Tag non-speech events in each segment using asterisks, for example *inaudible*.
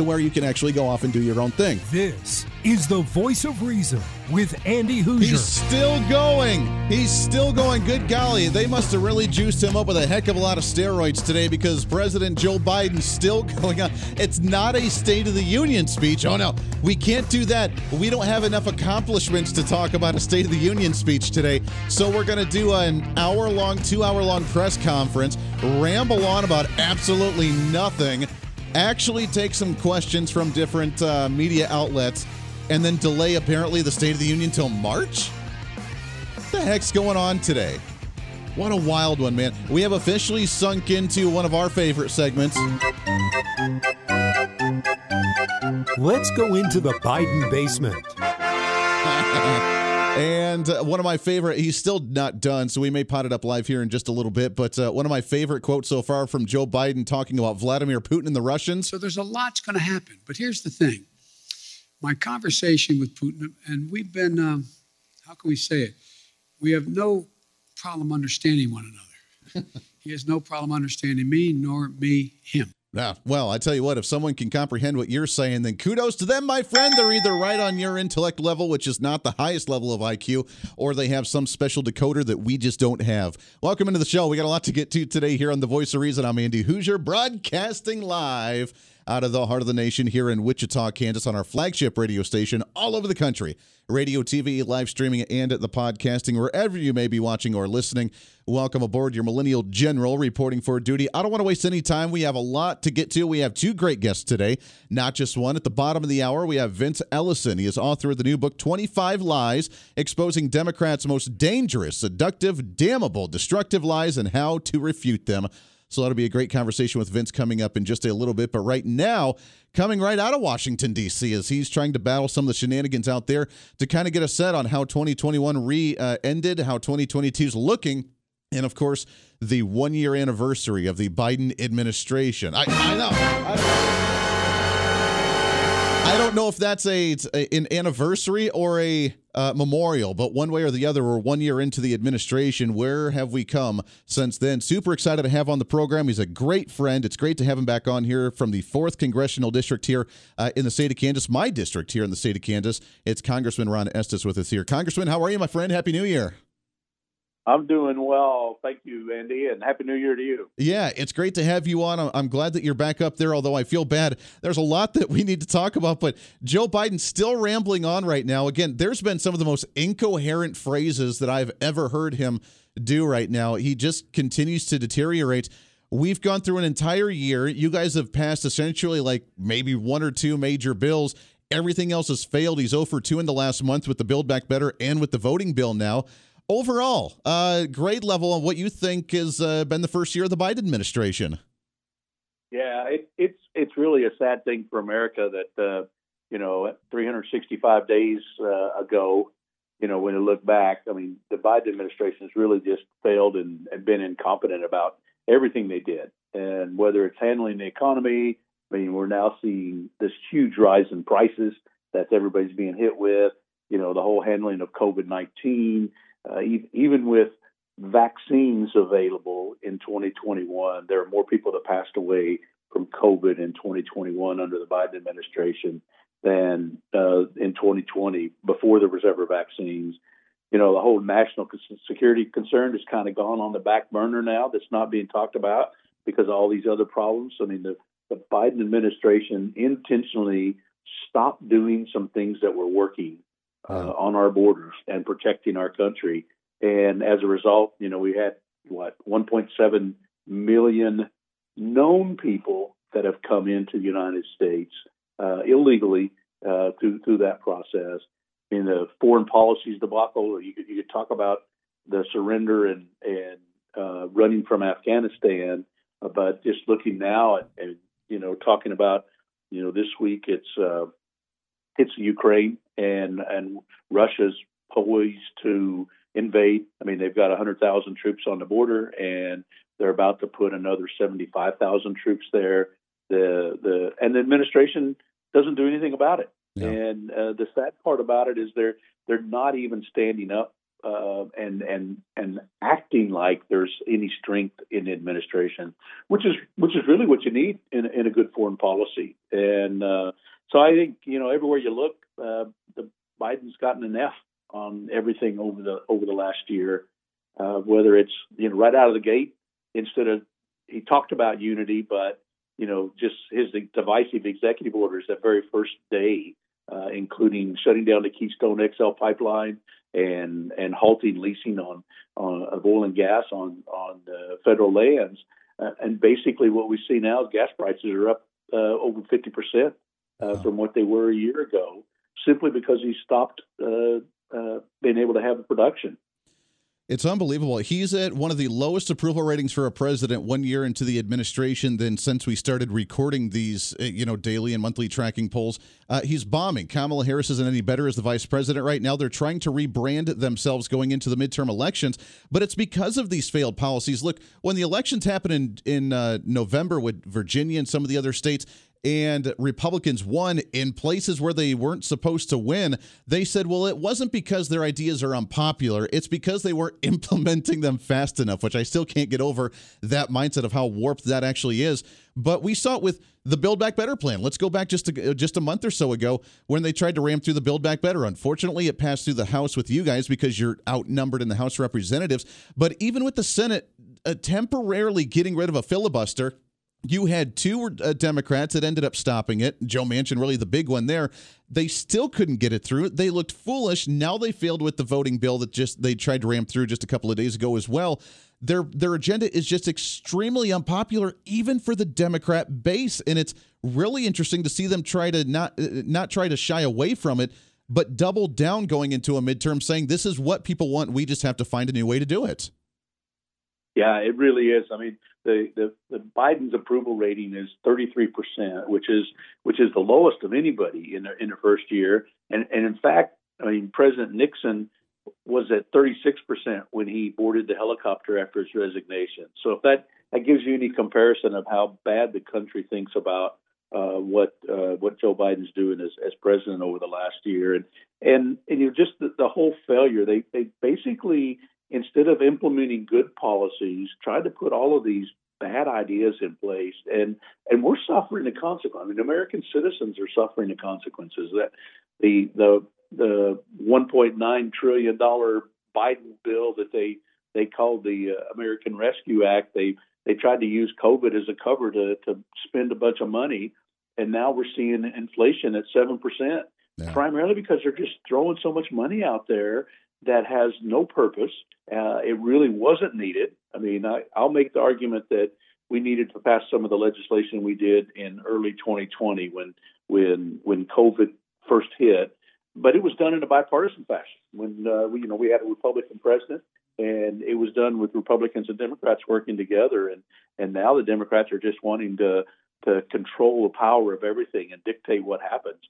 to where you can actually go off and do your own thing. This is the voice of reason with Andy Hooser. He's still going. He's still going. Good golly, they must have really juiced him up with a heck of a lot of steroids today because President Joe Biden's still *laughs* going on. It's not a State of the Union speech. Oh no, we can't do that. We don't have enough accomplishments to talk about a State of the Union speech today. So we're going to do an hour long, two hour long press conference, ramble on about absolutely nothing actually take some questions from different uh, media outlets and then delay apparently the State of the Union till March? What the heck's going on today? What a wild one, man. We have officially sunk into one of our favorite segments. Let's go into the Biden basement. *laughs* And uh, one of my favorite, he's still not done, so we may pot it up live here in just a little bit. But uh, one of my favorite quotes so far from Joe Biden talking about Vladimir Putin and the Russians. So there's a lot's going to happen. But here's the thing my conversation with Putin, and we've been, um, how can we say it? We have no problem understanding one another. *laughs* he has no problem understanding me, nor me him. Yeah, well, I tell you what, if someone can comprehend what you're saying, then kudos to them, my friend. They're either right on your intellect level, which is not the highest level of IQ, or they have some special decoder that we just don't have. Welcome into the show. We got a lot to get to today here on The Voice of Reason. I'm Andy Hooser, broadcasting live out of the heart of the nation here in Wichita, Kansas, on our flagship radio station all over the country. Radio, TV, live streaming, and the podcasting, wherever you may be watching or listening. Welcome aboard your Millennial General reporting for duty. I don't want to waste any time. We have a lot to get to. We have two great guests today, not just one. At the bottom of the hour, we have Vince Ellison. He is author of the new book, 25 Lies Exposing Democrats' Most Dangerous, Seductive, Damnable, Destructive Lies and How to Refute Them. So that'll be a great conversation with Vince coming up in just a little bit. But right now, coming right out of Washington, D.C., as he's trying to battle some of the shenanigans out there to kind of get a set on how 2021 re uh, ended, how 2022 is looking. And of course, the one year anniversary of the Biden administration. I, I know. I I don't know if that's a, a an anniversary or a uh, memorial, but one way or the other, we're one year into the administration. Where have we come since then? Super excited to have on the program. He's a great friend. It's great to have him back on here from the fourth congressional district here uh, in the state of Kansas, my district here in the state of Kansas. It's Congressman Ron Estes with us here. Congressman, how are you, my friend? Happy New Year. I'm doing well. Thank you, Andy, and Happy New Year to you. Yeah, it's great to have you on. I'm glad that you're back up there, although I feel bad. There's a lot that we need to talk about, but Joe Biden's still rambling on right now. Again, there's been some of the most incoherent phrases that I've ever heard him do right now. He just continues to deteriorate. We've gone through an entire year. You guys have passed essentially like maybe one or two major bills. Everything else has failed. He's 0 for 2 in the last month with the Build Back Better and with the voting bill now overall, uh, grade level on what you think has uh, been the first year of the Biden administration. Yeah, it, it's it's really a sad thing for America that uh, you know 365 days uh, ago, you know when you look back, I mean the Biden administration has really just failed and, and been incompetent about everything they did, and whether it's handling the economy. I mean, we're now seeing this huge rise in prices that everybody's being hit with. You know, the whole handling of COVID 19 uh, even with vaccines available in 2021, there are more people that passed away from COVID in 2021 under the Biden administration than uh, in 2020 before there was ever vaccines. You know, the whole national security concern has kind of gone on the back burner now. That's not being talked about because of all these other problems. I mean, the, the Biden administration intentionally stopped doing some things that were working uh, on our borders and protecting our country. And as a result, you know, we had what 1.7 million known people that have come into the United States uh, illegally uh, through through that process. In the foreign policies debacle, you could you could talk about the surrender and and uh, running from Afghanistan, uh, but just looking now and, and, you know talking about you know this week it's uh, it's Ukraine and and Russia's poised to invade. I mean, they've got 100,000 troops on the border, and they're about to put another 75,000 troops there. The the and the administration doesn't do anything about it. Yeah. And uh, the sad part about it is they're they're not even standing up uh, and and and acting like there's any strength in the administration, which is which is really what you need in in a good foreign policy. And uh, so I think you know everywhere you look, uh, the Biden's gotten an F on everything over the over the last year. Uh, whether it's you know right out of the gate, instead of he talked about unity, but you know just his divisive executive orders that very first day, uh, including shutting down the Keystone XL pipeline and and halting leasing on, on of oil and gas on on uh, federal lands. Uh, and basically, what we see now is gas prices are up uh, over fifty percent uh, from what they were a year ago, simply because he stopped uh, uh, being able to have production. It's unbelievable. He's at one of the lowest approval ratings for a president one year into the administration than since we started recording these, uh, you know, daily and monthly tracking polls. Uh, he's bombing. Kamala Harris isn't any better as the vice president right now. They're trying to rebrand themselves going into the midterm elections, but it's because of these failed policies. Look, when the elections happened in in uh, November with Virginia and some of the other states, and Republicans won in places where they weren't supposed to win, they said, well, it wasn't because their ideas are unpopular. It's because they weren't *laughs* implementing them fast enough, which I still can't get over that mindset of how warped that actually is. But we saw it with the Build Back Better plan. Let's go back just a, just a month or so ago when they tried to ram through the Build Back Better. Unfortunately, it passed through the House with you guys because you're outnumbered in the House representatives. But even with the Senate uh, temporarily getting rid of a filibuster, you had two uh, Democrats that ended up stopping it. Joe Manchin, really the big one there. They still couldn't get it through. They looked foolish. Now they failed with the voting bill that just they tried to ram through just a couple of days ago as well. Their their agenda is just extremely unpopular, even for the Democrat base, and it's really interesting to see them try to not uh, not try to shy away from it, but double down going into a midterm, saying this is what people want. We just have to find a new way to do it. Yeah, it really is. I mean, the, the, the Biden's approval rating is 33 percent, which is which is the lowest of anybody in the, in the first year. And and in fact, I mean, President Nixon was at 36 percent when he boarded the helicopter after his resignation. So if that that gives you any comparison of how bad the country thinks about uh, what uh, what Joe Biden's doing as, as president over the last year, and and and you know just the, the whole failure. They they basically instead of implementing good policies, tried to put all of these bad ideas in place, and and we're suffering the consequences. I mean, American citizens are suffering the consequences. That the the the 1.9 trillion dollar Biden bill that they they called the uh, American Rescue Act. They they tried to use COVID as a cover to to spend a bunch of money, and now we're seeing inflation at seven percent. Yeah. Primarily because they're just throwing so much money out there that has no purpose. Uh, it really wasn't needed. I mean, I, I'll make the argument that we needed to pass some of the legislation we did in early 2020 when when when COVID first hit, but it was done in a bipartisan fashion. When uh, we, you know, we had a Republican president, and it was done with Republicans and Democrats working together, and and now the Democrats are just wanting to to control the power of everything and dictate what happens.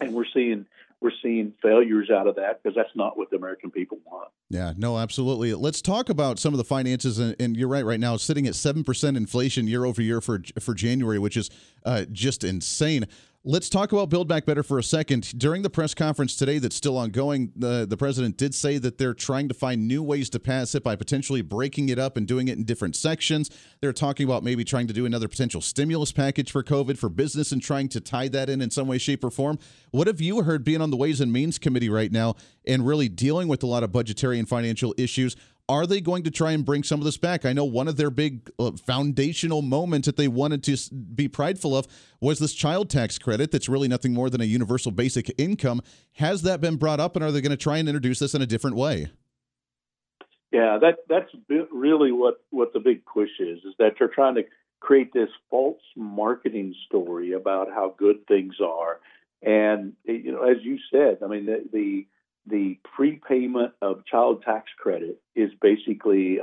And we're seeing we're seeing failures out of that because that's not what the American people want. Yeah, no, absolutely. Let's talk about some of the finances, and, and you're right. Right now, sitting at seven percent inflation year over year for for January, which is uh, just insane. Let's talk about Build Back Better for a second. During the press conference today that's still ongoing, the, the president did say that they're trying to find new ways to pass it by potentially breaking it up and doing it in different sections. They're talking about maybe trying to do another potential stimulus package for COVID for business and trying to tie that in in some way, shape, or form. What have you heard being on the Ways and Means Committee right now and really dealing with a lot of budgetary and financial issues? Are they going to try and bring some of this back? I know one of their big uh, foundational moments that they wanted to be prideful of was this child tax credit that's really nothing more than a universal basic income. Has that been brought up, and are they going to try and introduce this in a different way? Yeah, that that's really what what the big push is. Is that they're trying to create this false marketing story about how good things are, and you know, as you said, I mean the, the the prepayment of child tax credit is basically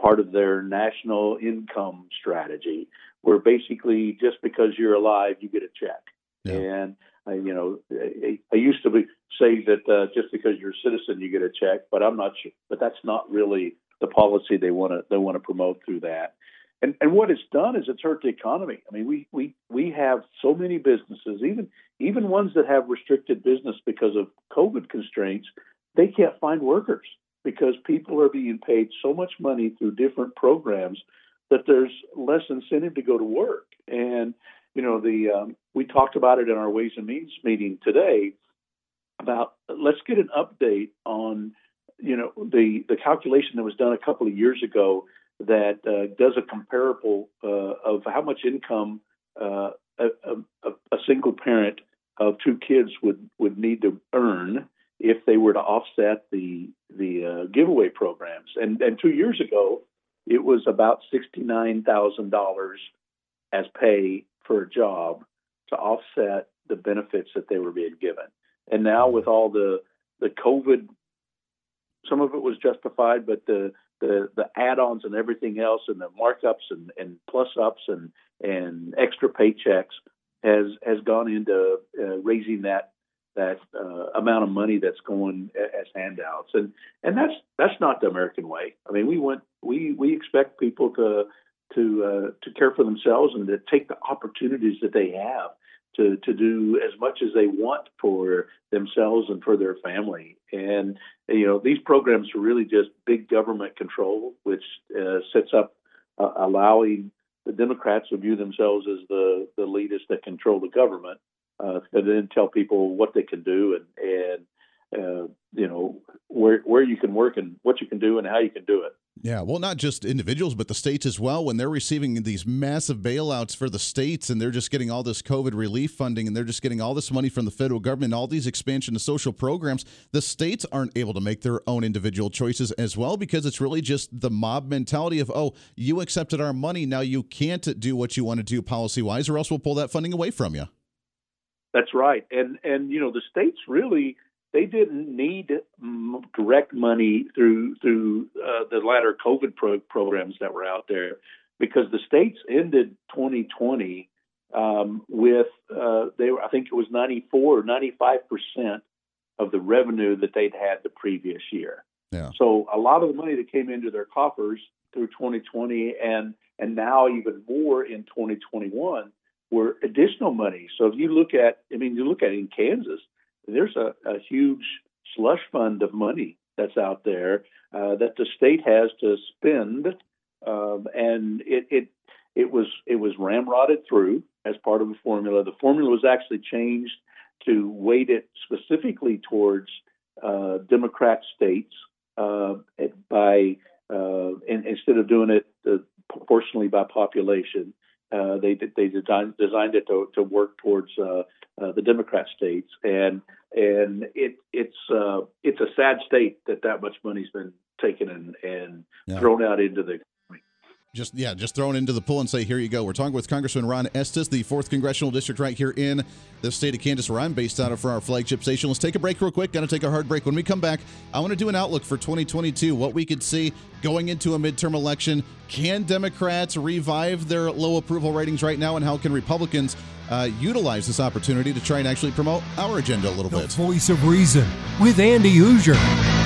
part of their national income strategy, where basically just because you're alive, you get a check. Yeah. And I, you know, I, I used to be, say that uh, just because you're a citizen you get a check, but I'm not sure. But that's not really the policy they want to they want to promote through that. And and what it's done is it's hurt the economy. I mean, we we we have so many businesses, even even ones that have restricted business because of COVID constraints, they can't find workers because people are being paid so much money through different programs that there's less incentive to go to work. And you know, the um, we talked about it in our Ways and Means meeting today about let's get an update on you know the the calculation that was done a couple of years ago that uh, does a comparable uh, of how much income uh, a, a, a, single parent of two kids would would need to earn if they were to offset the the uh, giveaway programs and and two years ago it was about sixty nine thousand dollars as pay for a job to offset the benefits that they were being given. And now with all the the COVID, some of it was justified, but the the the add-ons and everything else, and the markups and, and plus ups and and extra paychecks has has gone into uh, raising that that uh, amount of money that's going as handouts, and and that's that's not the American way. I mean, we want we we expect people to to uh, to care for themselves and to take the opportunities that they have to to do as much as they want for themselves and for their family. And you know, these programs are really just big government control, which uh, sets up uh, allowing the Democrats to view themselves as the the elitists that control the government, uh, and then tell people what they can do and and uh, you know where where you can work and what you can do and how you can do it. Yeah, well, not just individuals, but the states as well. When they're receiving these massive bailouts for the states, and they're just getting all this COVID relief funding, and they're just getting all this money from the federal government, all these expansion of social programs, the states aren't able to make their own individual choices as well because it's really just the mob mentality of, oh, you accepted our money, now you can't do what you want to do policy wise, or else we'll pull that funding away from you. That's right, and and you know the states really they didn't need direct money through through uh, the latter COVID pro- programs that were out there because the states ended 2020 um, with uh, they were I think it was 94 or 95 percent of the revenue that they'd had the previous year. Yeah. So a lot of the money that came into their coffers through 2020 and and now even more in 2021 were additional money. So if you look at I mean you look at in Kansas there's a, a huge slush fund of money that's out there uh, that the state has to spend, um, and it, it it was it was ramrodded through as part of a formula. The formula was actually changed to weight it specifically towards uh, Democrat states uh, by uh, and instead of doing it uh, proportionally by population. Uh, they they designed designed it to, to work towards uh, uh, the Democrat states, and and it it's uh, it's a sad state that that much money's been taken and and yeah. thrown out into the just yeah, just thrown into the pool and say, here you go. We're talking with Congressman Ron Estes, the fourth congressional district right here in the state of Kansas, where I'm based out of for our flagship station. Let's take a break real quick. To take a hard break. When we come back, I want to do an outlook for 2022, what we could see going into a midterm election. Can Democrats revive their low approval ratings right now, and how can Republicans uh, utilize this opportunity to try and actually promote our agenda a little the bit? Voice of Reason with Andy Hooser.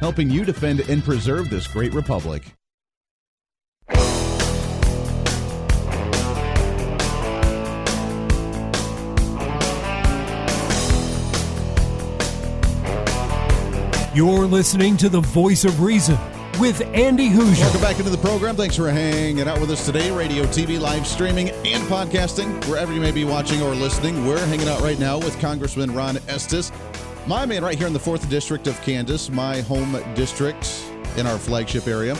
helping you defend and preserve this great republic. You're listening to the voice of reason with Andy Hooser. Welcome back into the program. Thanks for hanging out with us today. Radio, TV, live streaming, and podcasting. Wherever you may be watching or listening, we're hanging out right now with Congressman Ron Estes, my man right here in the 4th District of Kansas, my home district in our flagship area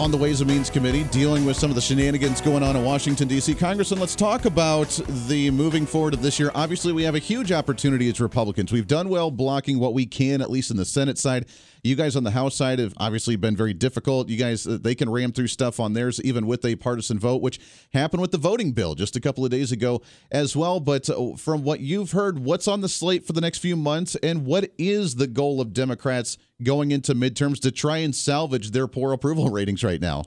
on the Ways and Means Committee dealing with some of the shenanigans going on in Washington, D.C. Congressman, let's talk about the moving forward of this year. Obviously, we have a huge opportunity as Republicans. We've done well blocking what we can, at least in the Senate side. You guys on the House side have obviously been very difficult. You guys, uh, they can ram through stuff on theirs, even with a partisan vote, which happened with the voting bill just a couple of days ago as well. But uh, from what you've heard, what's on the slate for the next few months, and what is the goal of Democrats going into midterms to try and salvage their poor approval *laughs* ratings right now?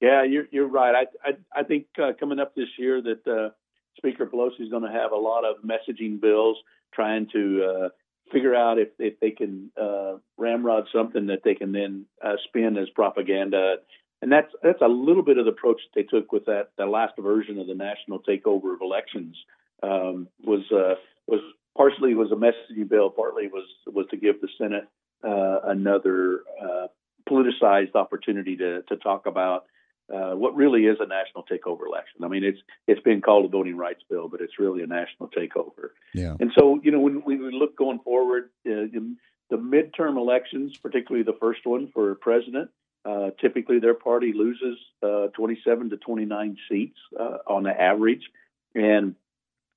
Yeah, you're you're right. I I, I think uh, coming up this year that uh, Speaker Pelosi is going to have a lot of messaging bills trying to uh, figure out if, if they can uh, ramrod something that they can then uh, spin as propaganda. And that's that's a little bit of the approach that they took with that that last version of the national takeover of elections. Um, was uh, was partially was a messaging bill, partly was was to give the Senate uh, another uh, politicized opportunity to to talk about uh, what really is a national takeover election. I mean, it's it's been called a voting rights bill, but it's really a national takeover. Yeah. And so, you know, when, we look going forward, uh, in the midterm elections, particularly the first one for president, uh, typically their party loses uh, 27 to 29 seats uh, on the average, and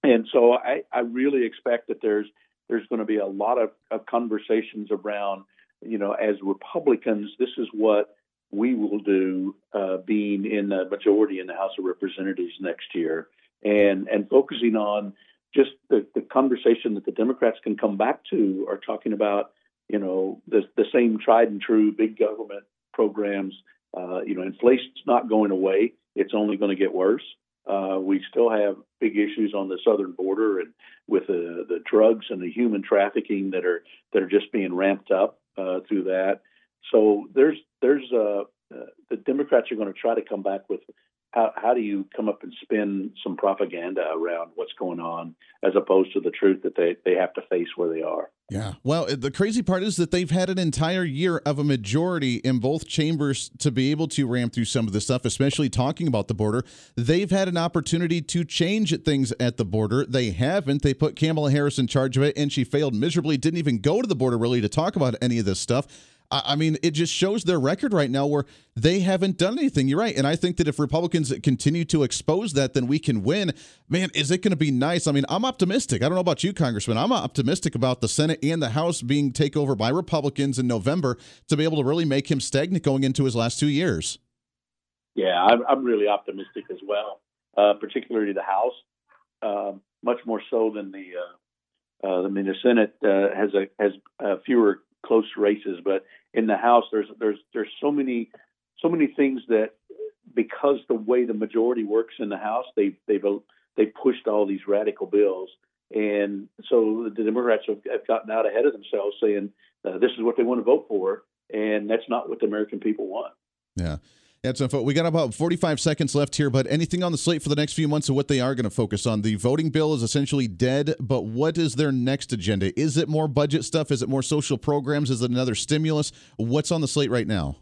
and so I, I really expect that there's there's going to be a lot of, of conversations around, you know, as Republicans, this is what we will do uh, being in the majority in the House of Representatives next year, and and focusing on just the, the conversation that the Democrats can come back to are talking about, you know, the the same tried and true big government programs. Uh, you know, inflation's not going away; it's only going to get worse. Uh, we still have big issues on the southern border and with the, the drugs and the human trafficking that are that are just being ramped up uh, through that. So there's there's uh, uh, the Democrats are going to try to come back with how how do you come up and spin some propaganda around what's going on as opposed to the truth that they they have to face where they are. Yeah. Well, the crazy part is that they've had an entire year of a majority in both chambers to be able to ram through some of this stuff, especially talking about the border. They've had an opportunity to change things at the border. They haven't. They put Kamala Harris in charge of it, and she failed miserably. Didn't even go to the border really to talk about any of this stuff. I mean, it just shows their record right now where they haven't done anything. You're right. And I think that if Republicans continue to expose that, then we can win. Man, is it going to be nice? I mean, I'm optimistic. I don't know about you, Congressman. I'm optimistic about the Senate and the House being taken over by Republicans in November to be able to really make him stagnant going into his last two years. Yeah, I'm, really optimistic as well, uh, particularly the House, uh, much more so than the. Uh, uh, I mean, the Senate uh, has a has uh, fewer close races, but in the House, there's there's there's so many so many things that because the way the majority works in the House, they they've they pushed all these radical bills, and so the Democrats have, have gotten out ahead of themselves, saying uh, this is what they want to vote for, and that's not what the American people want. Yeah. That's info. We got about 45 seconds left here, but anything on the slate for the next few months of what they are going to focus on? The voting bill is essentially dead, but what is their next agenda? Is it more budget stuff? Is it more social programs? Is it another stimulus? What's on the slate right now?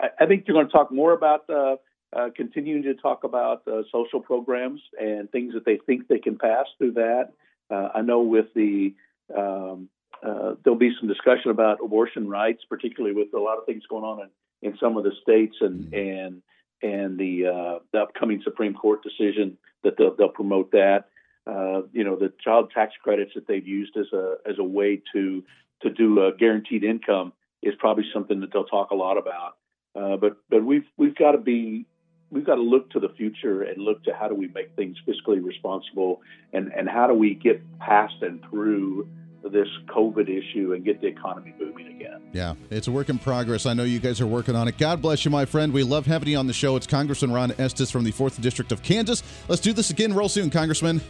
I, think they're going to talk more about uh, uh, continuing to talk about uh, social programs and things that they think they can pass through that. Uh, I know with the um, uh, there'll be some discussion about abortion rights, particularly with a lot of things going on in, in some of the states and mm-hmm. and and the, uh, the upcoming Supreme Court decision that they'll, they'll promote that. Uh, you know, the child tax credits that they've used as a as a way to to do a guaranteed income is probably something that they'll talk a lot about. Uh, but but we've we've got to be we've got to look to the future and look to how do we make things fiscally responsible and and how do we get past and through this COVID issue and get the economy booming again. Yeah, it's a work in progress. I know you guys are working on it. God bless you, my friend. We love having you on the show. It's Congressman Ron Estes from the 4th District of Kansas. Let's do this again real soon, Congressman.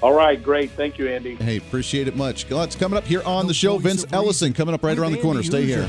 All right, great. Thank you, Andy. Hey, appreciate it much. Lots coming up here on the, the show. Vince Ellison coming up right around the corner. Stay here.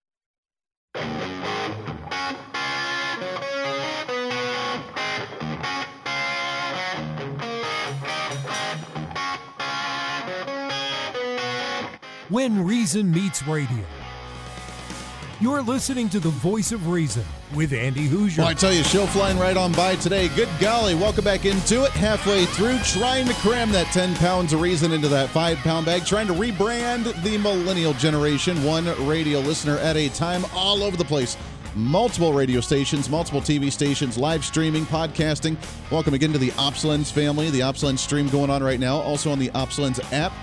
When Reason Meets Radio you're listening to the voice of reason with Andy Hooser. Well, I tell you, show flying right on by today. Good golly, welcome back into it. Halfway through, trying to cram that 10 pounds of reason into that five pound bag, trying to rebrand the millennial generation, one radio listener at a time, all over the place multiple radio stations, multiple TV stations, live streaming, podcasting. Welcome again to the OpsLens family. The OpsLens stream going on right now, also on the OpsLens app.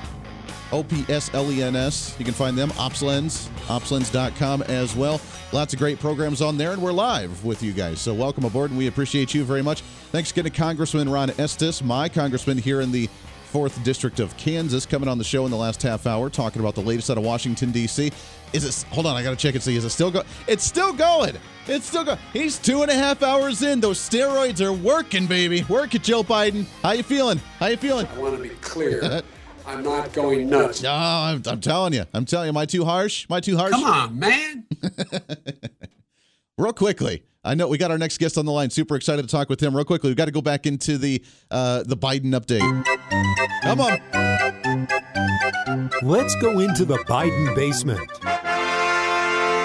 O P S L E N S. You can find them, OpsLens, opslens.com as well. Lots of great programs on there, and we're live with you guys. So welcome aboard, and we appreciate you very much. Thanks again to Congressman Ron Estes, my congressman here in the 4th District of Kansas, coming on the show in the last half hour, talking about the latest out of Washington, D.C. Is it, hold on, I got to check and see. Is it still going? It's still going. It's still going. He's two and a half hours in. Those steroids are working, baby. Work it, Joe Biden. How you feeling? How you feeling? I want to be clear. *laughs* I'm not going nuts. No, I'm, I'm telling you. I'm telling you. Am I too harsh? Am I too harsh? Come on, man. *laughs* Real quickly, I know we got our next guest on the line. Super excited to talk with him. Real quickly, we got to go back into the uh, the Biden update. Come on. Let's go into the Biden basement.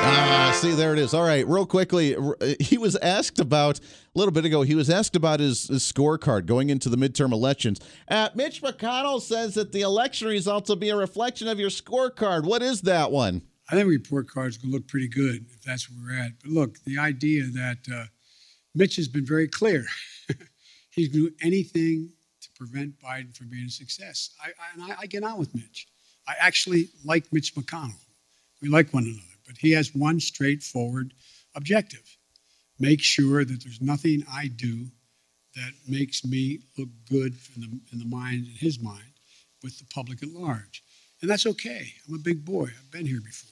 Ah, see, there it is. All right, real quickly, he was asked about a little bit ago. He was asked about his, his scorecard going into the midterm elections. Uh, Mitch McConnell says that the election results will be a reflection of your scorecard. What is that one? I think report cards will look pretty good if that's where we're at. But look, the idea that uh, Mitch has been very clear. *laughs* He's do anything to prevent Biden from being a success. I, I, and I, I get on with Mitch. I actually like Mitch McConnell. We like one another. But he has one straightforward objective make sure that there's nothing I do that makes me look good in the, in the mind, in his mind, with the public at large. And that's okay. I'm a big boy. I've been here before.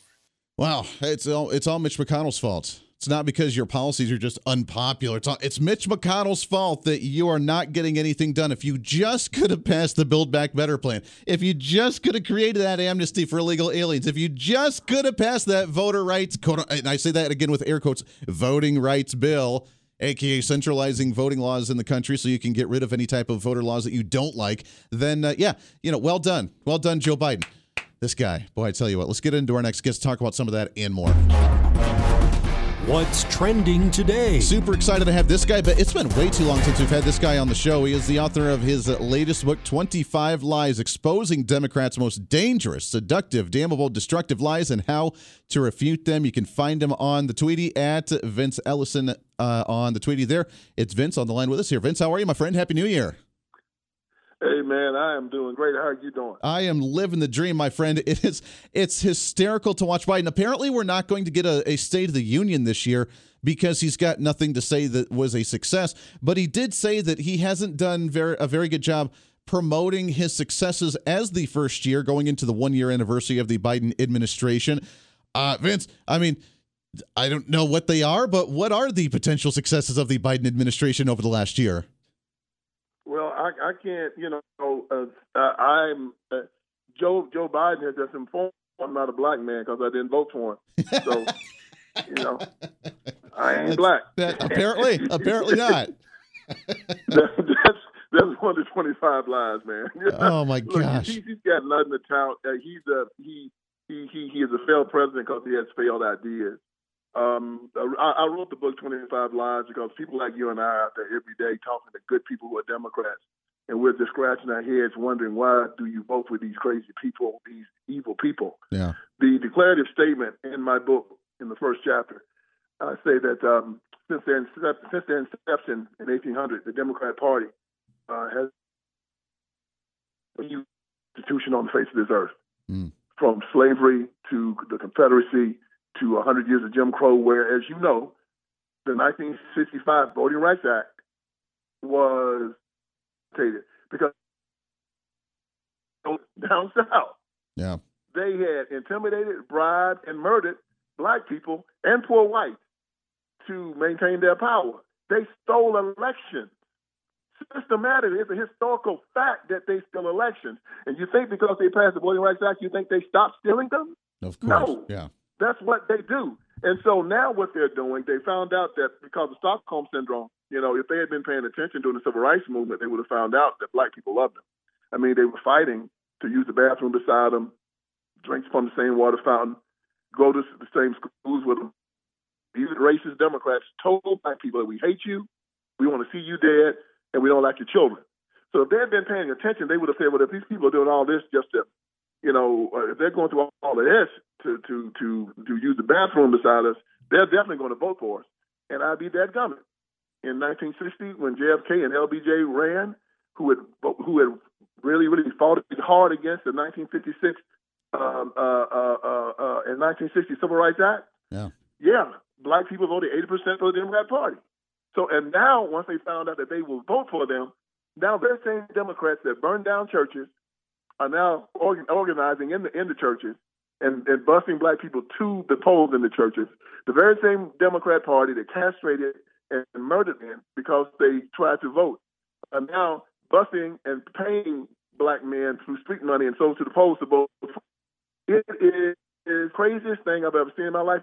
Wow, it's all it's all Mitch McConnell's fault. It's not because your policies are just unpopular. It's, all, it's Mitch McConnell's fault that you are not getting anything done. If you just could have passed the Build Back Better plan, if you just could have created that amnesty for illegal aliens, if you just could have passed that voter rights, and I say that again with air quotes, voting rights bill, aka centralizing voting laws in the country so you can get rid of any type of voter laws that you don't like, then uh, yeah, you know, well done. Well done, Joe Biden. This guy, boy, I tell you what, let's get into our next guest, talk about some of that and more. What's trending today? Super excited to have this guy, but it's been way too long since we've had this guy on the show. He is the author of his latest book, 25 Lies Exposing Democrats' Most Dangerous, Seductive, Damnable, Destructive Lies and How to Refute Them. You can find him on the Tweety at Vince Ellison uh, on the Tweety there. It's Vince on the line with us here. Vince, how are you, my friend? Happy New Year. Hey man, I am doing great. How are you doing? I am living the dream, my friend. It is it's hysterical to watch Biden. Apparently, we're not going to get a, a State of the Union this year because he's got nothing to say that was a success. But he did say that he hasn't done very a very good job promoting his successes as the first year going into the one year anniversary of the Biden administration. Uh, Vince, I mean, I don't know what they are, but what are the potential successes of the Biden administration over the last year? I, I can't, you know, uh, I'm uh, Joe. Joe Biden has just informed I'm not a black man because I didn't vote for him. So, you know, I ain't That's- black. *laughs* that- apparently, apparently not. *laughs* that's that's one of the 25 lies, man. *laughs* Oh my Look, gosh. he, he's got nothing to tout. Uh, he's a he he he he is a failed president because he has failed ideas. Um, I, I wrote the book 25 Lies because people like you and I are out there every day talking to good people who are Democrats, and we're just scratching our heads wondering why do you vote for these crazy people, these evil people. Yeah. The declarative statement in my book, in the first chapter, I say that um, since their incep- since their inception in 1800, the Democrat Party uh, has the institution on the face of this earth, Mm. from slavery to the Confederacy to 100 years of Jim Crow, where, as you know, the 1965 Voting Rights Act was stated because down south Yeah. they had intimidated, bribed, and murdered black people and poor whites to maintain their power. They stole elections. Systematically, it's a historical fact that they steal elections. And you think because they passed the Voting Rights Act, you think they stopped stealing them? Of course. No. Yeah. That's what they do. And so now what they're doing, they found out that because of Stockholm syndrome, you know, if they had been paying attention during the civil rights movement, they would have found out that black people loved them. I mean, they were fighting to use the bathroom beside them, drink from the same water fountain, go to the same schools with them. These racist Democrats told black people that we hate you, we want to see you dead, and we don't like your children. So if they had been paying attention, they would have said, well, if these people are doing all this just to, you know, uh, if they're going through all of this to to to to use the bathroom beside us, they're definitely going to vote for us. And I'd be that gummit. In 1960, when JFK and LBJ ran, who had who had really really fought hard against the 1956 um, uh, uh, uh, uh, in 1960 Civil Rights Act, Yeah. yeah, black people voted 80% for the Democrat Party. So, and now once they found out that they will vote for them, now they're saying Democrats that burned down churches are now organ- organizing in the in the churches and, and busing black people to the polls in the churches. The very same Democrat Party that castrated and murdered them because they tried to vote are now busing and paying black men through street money and so to the polls to vote. It is the craziest thing I've ever seen in my life.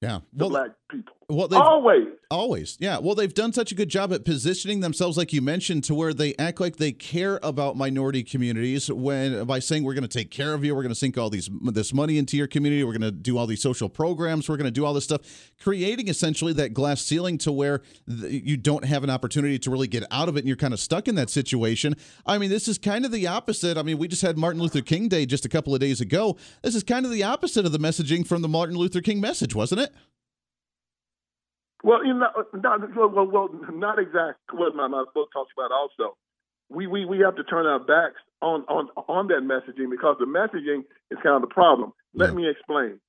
Yeah. Well, black people. Well, they've Always. always. Yeah. Well, they've done such a good job at positioning themselves, like you mentioned, to where they act like they care about minority communities when by saying we're going to take care of you, we're going to sink all these this money into your community, we're going to do all these social programs, we're going to do all this stuff, creating essentially that glass ceiling to where th- you don't have an opportunity to really get out of it, and you're kind of stuck in that situation. I mean, this is kind of the opposite. I mean, we just had Martin Luther King Day just a couple of days ago. This is kind of the opposite of the messaging from the Martin Luther King message, wasn't it? Well, you know, not, well, well, well, not exactly what my, my book talks about. Also, we, we we have to turn our backs on on on that messaging because the messaging is kind of the problem. Let Yeah. me explain.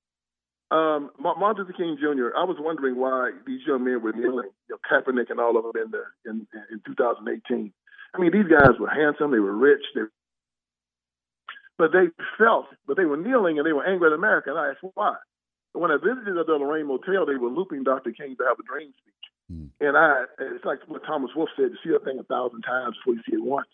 Um, Martin Luther King Jr. I was wondering why these young men were kneeling, you know, Kaepernick and all of them in the in in 2018. I mean, these guys were handsome, they were rich, they, but they felt, but they were kneeling and they were angry at America. And I asked why. When I visited the Lorraine Motel, they were looping Dr. King to have a dream speech. Mm. And I, it's like what Thomas Wolfe said: you see a thing a thousand times before you see it once.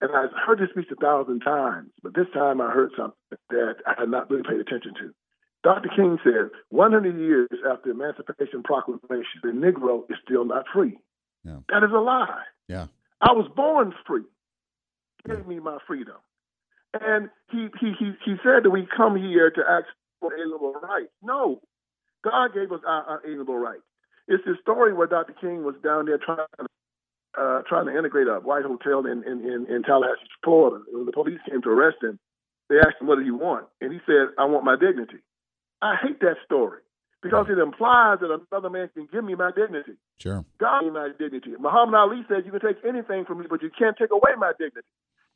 And I heard this speech a thousand times, but this time I heard something that I had not really paid attention to. Dr. King said, 100 years after the Emancipation Proclamation, the Negro is still not free. Yeah. That is a lie. Yeah. I was born free. Give me my freedom. And he, he, he, he said that we come here to ask for alienable rights. No. God gave us our unalienable rights. It's this story where Dr. King was down there trying to uh, trying to integrate a white hotel in, in, in, in Tallahassee, Florida. When the police came to arrest him, they asked him, What do you want? And he said, I want my dignity. I hate that story because it implies that another man can give me my dignity. Sure. God gave me my dignity. Muhammad Ali said, You can take anything from me, but you can't take away my dignity.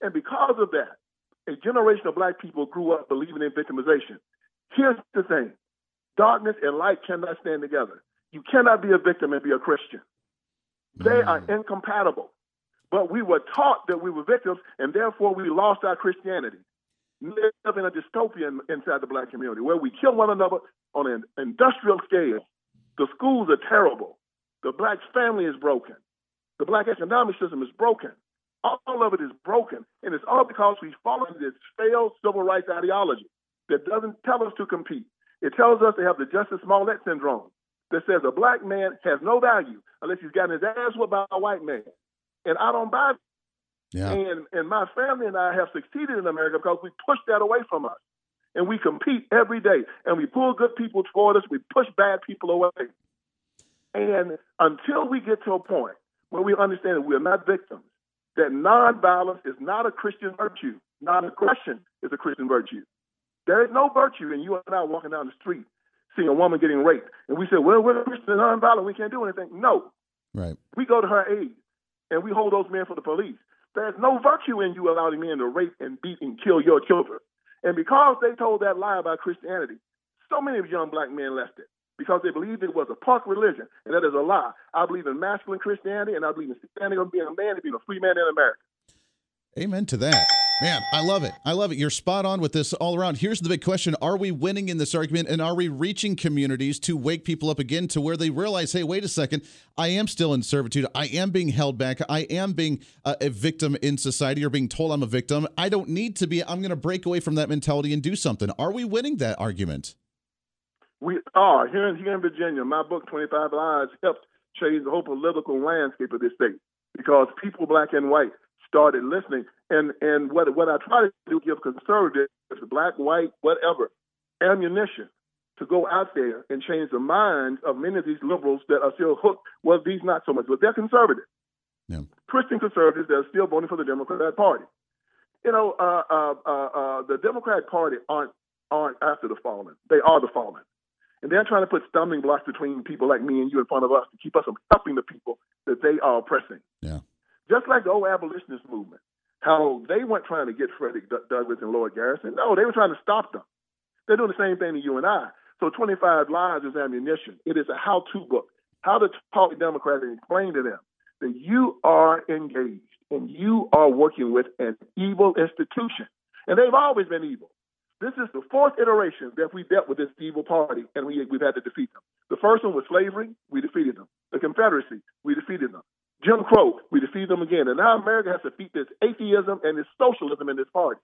And because of that, a generation of black people grew up believing in victimization. Here's the thing darkness and light cannot stand together. You cannot be a victim and be a Christian. They are Mm. incompatible. But we were taught that we were victims, and therefore we lost our Christianity. Live in a dystopia inside the black community where we kill one another on an industrial scale. The schools are terrible. The black family is broken. The black economic system is broken. All of it is broken. And it's all because we follow this failed civil rights ideology that doesn't tell us to compete. It tells us to have the Jussie Smollett syndrome that says a black man has no value unless he's gotten his ass whipped by a white man. And I don't buy Yeah. and and my family and I have succeeded in America because we push that away from us. And we compete every day. And we pull good people toward us, we push bad people away. And until we get to a point where we understand that we are not victims, that nonviolence is not a Christian virtue, non-aggression is a Christian virtue. There is no virtue in you and I walking down the street seeing a woman getting raped. And we say, well, we're Christian and nonviolent, we can't do anything. No, Right. we go to her aid and we hold those men for the police. There's no virtue in you allowing men to rape and beat and kill your children. And because they told that lie about Christianity, so many young black men left it because they believed it was a punk religion, and that is a lie. I believe in masculine Christianity, and I believe in standing up being a man and being a free man in America. Amen to that. Man, I love it. I love it. You're spot on with this all around. Here's the big question Are we winning in this argument and are we reaching communities to wake people up again to where they realize, hey, wait a second, I am still in servitude. I am being held back. I am being uh, a victim in society or being told I'm a victim. I don't need to be. I'm going to break away from that mentality and do something. Are we winning that argument? We are here in, here in Virginia. My book, 25 Lies, helped change the whole political landscape of this state because people, black and white, started listening. And and what what I try to do give conservatives, black, white, whatever, ammunition to go out there and change the minds of many of these liberals that are still hooked. Well, these not so much, but they're conservative. Yeah. Christian conservatives that are still voting for the Democratic Party. You know, uh, uh, uh, uh, the Democratic Party aren't aren't after the fallen; they are the fallen. And they're trying to put stumbling blocks between people like me and you in front of us to keep us from helping the people that they are oppressing. Yeah. Just like the old abolitionist movement, how they weren't trying to get Frederick Douglass and Lloyd Garrison. No, they were trying to stop them. They're doing the same thing to you and I. So 25 Lies is ammunition. It is a how-to book, how to talk to Democrats and explain to them that you are engaged and you are working with an evil institution. And they've always been evil. This is the fourth iteration that we dealt with this evil party, and we, we've had to defeat them. The first one was slavery, we defeated them. The Confederacy, we defeated them. Jim Crow, we defeat them again. And now America has to defeat this atheism and this socialism in this party.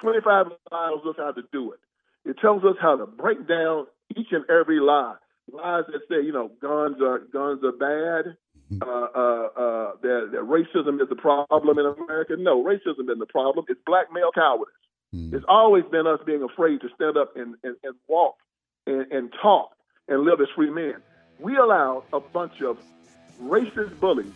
25 lies us how to do it. It tells us how to break down each and every lie. Lies that say, you know, guns are guns are bad, uh, uh, uh, that, that racism is the problem in America. No, racism isn't the problem. It's black male cowardice. Hmm. It's always been us being afraid to stand up and, and, and walk and, and talk and live as free men. We allowed a bunch of racist bullies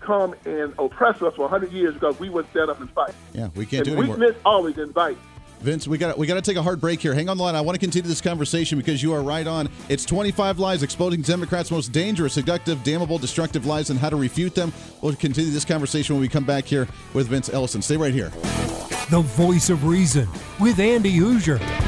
come and oppress us for 100 years because we wouldn't stand up and fight. Yeah, we can't and do anymore. weakness always invites. Vince, we got we got to take a hard break here. Hang on the line. I want to continue this conversation because you are right on. It's 25 lies exposing Democrats' most dangerous, seductive, damnable, destructive lies and how to refute them. We'll continue this conversation when we come back here with Vince Ellison. Stay right here. The voice of reason with Andy Hooser.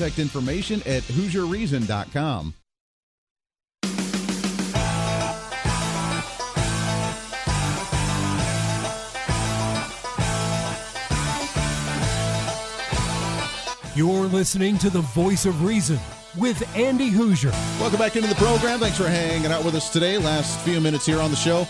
information at HooserReason.com. You're listening to the voice of reason with Andy Hooser. Welcome back into the program. Thanks for hanging out with us today. Last few minutes here on the show.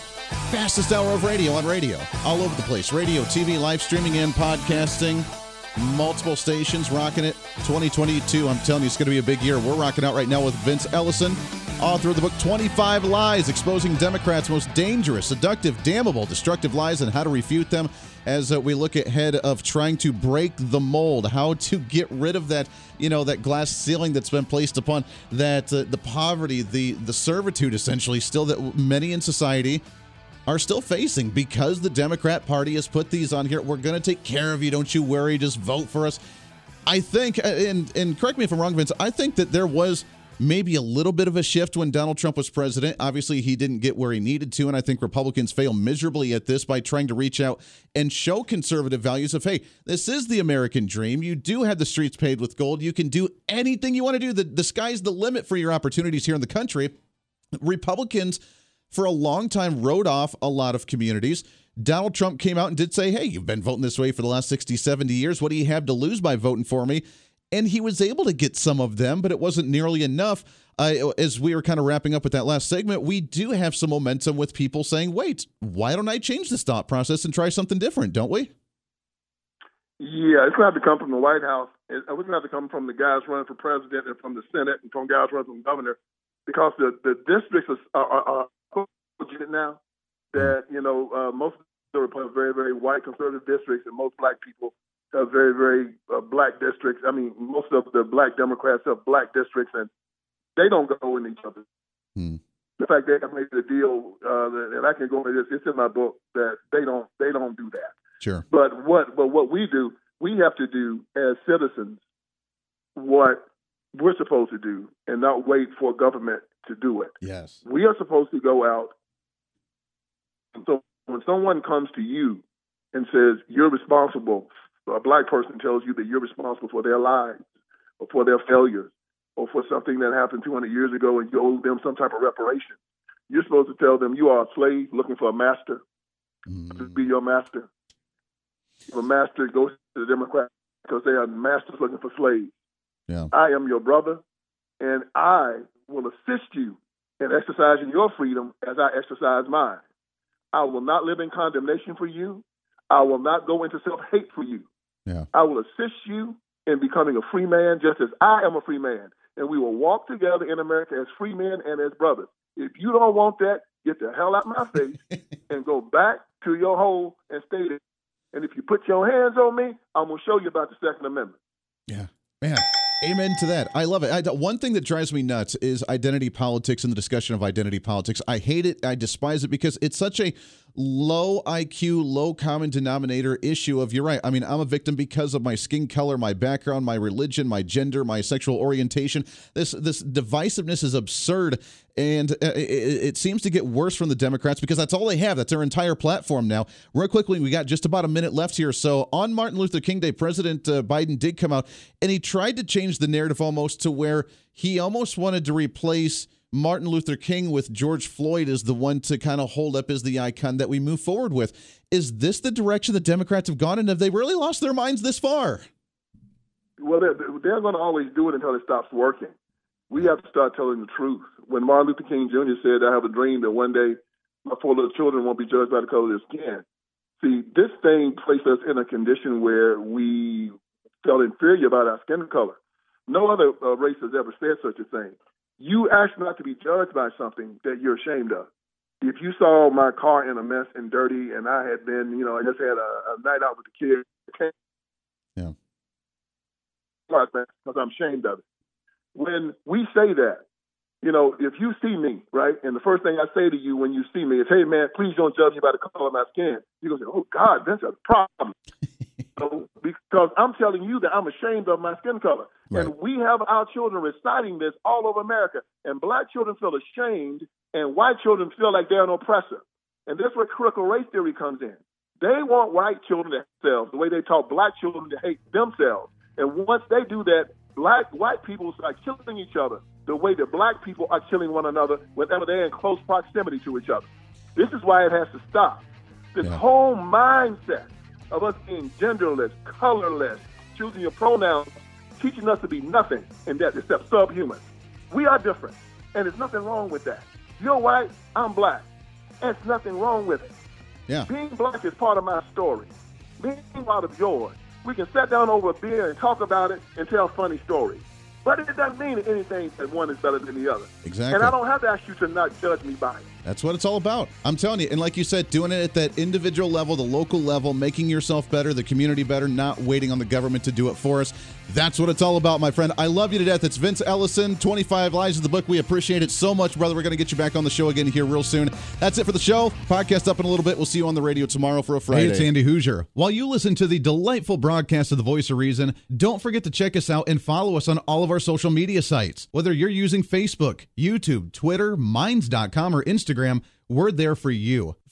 Fastest hour of radio on radio. All over the place. Radio, TV, live streaming, and podcasting. Multiple stations rocking it. 2022, I'm telling you, it's going to be a big year. We're rocking out right now with Vince Ellison, author of the book 25 Lies Exposing Democrats' Most Dangerous, Seductive, Damnable, Destructive Lies and How to Refute Them. As uh, we look ahead of trying to break the mold, how to get rid of that, you know, that glass ceiling that's been placed upon that, uh, the poverty, the the servitude, essentially, still that many in society are still facing because the Democrat Party has put these on here. We're going to take care of you. Don't you worry. Just vote for us. I think, and and correct me if I'm wrong, Vince. I think that there was maybe a little bit of a shift when Donald Trump was president. Obviously, he didn't get where he needed to, and I think Republicans fail miserably at this by trying to reach out and show conservative values of, hey, this is the American dream. You do have the streets paved with gold. You can do anything you want to do. The, the sky's the limit for your opportunities here in the country. Republicans, for a long time, wrote off a lot of communities. Donald Trump came out and did say, hey, you've been voting this way for the last 60, 70 years. What do you have to lose by voting for me? And he was able to get some of them, but it wasn't nearly enough. Uh, as we were kind of wrapping up with that last segment, we do have some momentum with people saying, wait, why don't I change this thought process and try something different, don't we? Yeah, it's going to have to come from the White House. It's going to have to come from the guys running for president and from the Senate and from guys running for governor because the, the districts are, are, are now that, you know, uh, most of the very, very white conservative districts and most black people have very, very uh, black districts. I mean, most of the black Democrats have black districts and they don't go in each other. Hmm. The fact that I made a deal, uh, and I can go into this, it's in my book, that they don't they don't do that. Sure. But what but what we do, we have to do as citizens what we're supposed to do and not wait for government to do it. Yes. We are supposed to go out. And so when someone comes to you and says you're responsible, a black person tells you that you're responsible for their lives or for their failures or for something that happened 200 years ago and you owe them some type of reparation, you're supposed to tell them you are a slave looking for a master Mm. to be your master. If a master goes to the Democrat because they are masters looking for slaves. Yeah. I am your brother, and I will assist you in exercising your freedom as I exercise mine. I will not live in condemnation for you. I will not go into self hate for you. Yeah. I will assist you in becoming a free man just as I am a free man. And we will walk together in America as free men and as brothers. If you don't want that, get the hell out my face *laughs* and go back to your hole and stay there. And if you put your hands on me, I'm going to show you about the Second Amendment. Yeah. Man. Amen to that. I love it. I, one thing that drives me nuts is identity politics and the discussion of identity politics. I hate it. I despise it because it's such a low IQ, low common denominator issue of you're right. I mean, I'm a victim because of my skin color, my background, my religion, my gender, my sexual orientation. This this divisiveness is absurd, and uh, it, it seems to get worse from the Democrats because that's all they have. That's their entire platform now. Real quickly, we got just about a minute left here. So on Martin Luther King Day, President uh, Biden did come out and he tried to change the narrative almost to where he almost wanted to replace Martin Luther King with George Floyd is the one to kind of hold up as the icon that we move forward with. Is this the direction the Democrats have gone, and have they really lost their minds this far? Well, they're, they're going to always do it until it stops working. We have to start telling the truth. When Martin Luther King Jr. said, I have a dream that one day my four little children won't be judged by the color of their skin. See, this thing placed us in a condition where we felt inferior about our skin color. No other uh, race has ever said such a thing you ask not to be judged by something that you're ashamed of. If you saw my car in a mess and dirty, and I had been, you know, I just had a, a night out with the kids, yeah, because I'm ashamed of it. When we say that, you know, if you see me, right, and the first thing I say to you when you see me is, "Hey, man, please don't judge me by the color of my skin," you go say, "Oh God, that's a problem." *laughs* because I'm telling you that I'm ashamed of my skin color. Right. And we have our children reciting this all over America. And black children feel ashamed, and white children feel like they're an oppressor. And this is where critical race theory comes in. They want white children to hate themselves the way they taught black children to hate themselves. And once they do that, black white people start killing each other the way that black people are killing one another whenever they're in close proximity to each other. This is why it has to stop. This yeah. whole mindset of us being genderless, colorless, choosing your pronouns, teaching us to be nothing in that except subhuman. We are different, and there's nothing wrong with that. You're white, I'm black. There's nothing wrong with it. Yeah. Being black is part of my story. Being part of yours. We can sit down over a beer and talk about it and tell funny stories. But it doesn't mean anything that one is better than the other. Exactly. And I don't have to ask you to not judge me by it. That's what it's all about. I'm telling you. And like you said, doing it at that individual level, the local level, making yourself better, the community better, not waiting on the government to do it for us. That's what it's all about, my friend. I love you to death. It's Vince Ellison, 25 Lies of the Book. We appreciate it so much, brother. We're going to get you back on the show again here real soon. That's it for the show. Podcast up in a little bit. We'll see you on the radio tomorrow for a Friday. Hey, it's Andy Hooser. While you listen to the delightful broadcast of The Voice of Reason, don't forget to check us out and follow us on all of our social media sites. Whether you're using Facebook, YouTube, Twitter, Minds.com, or Instagram, we're there for you.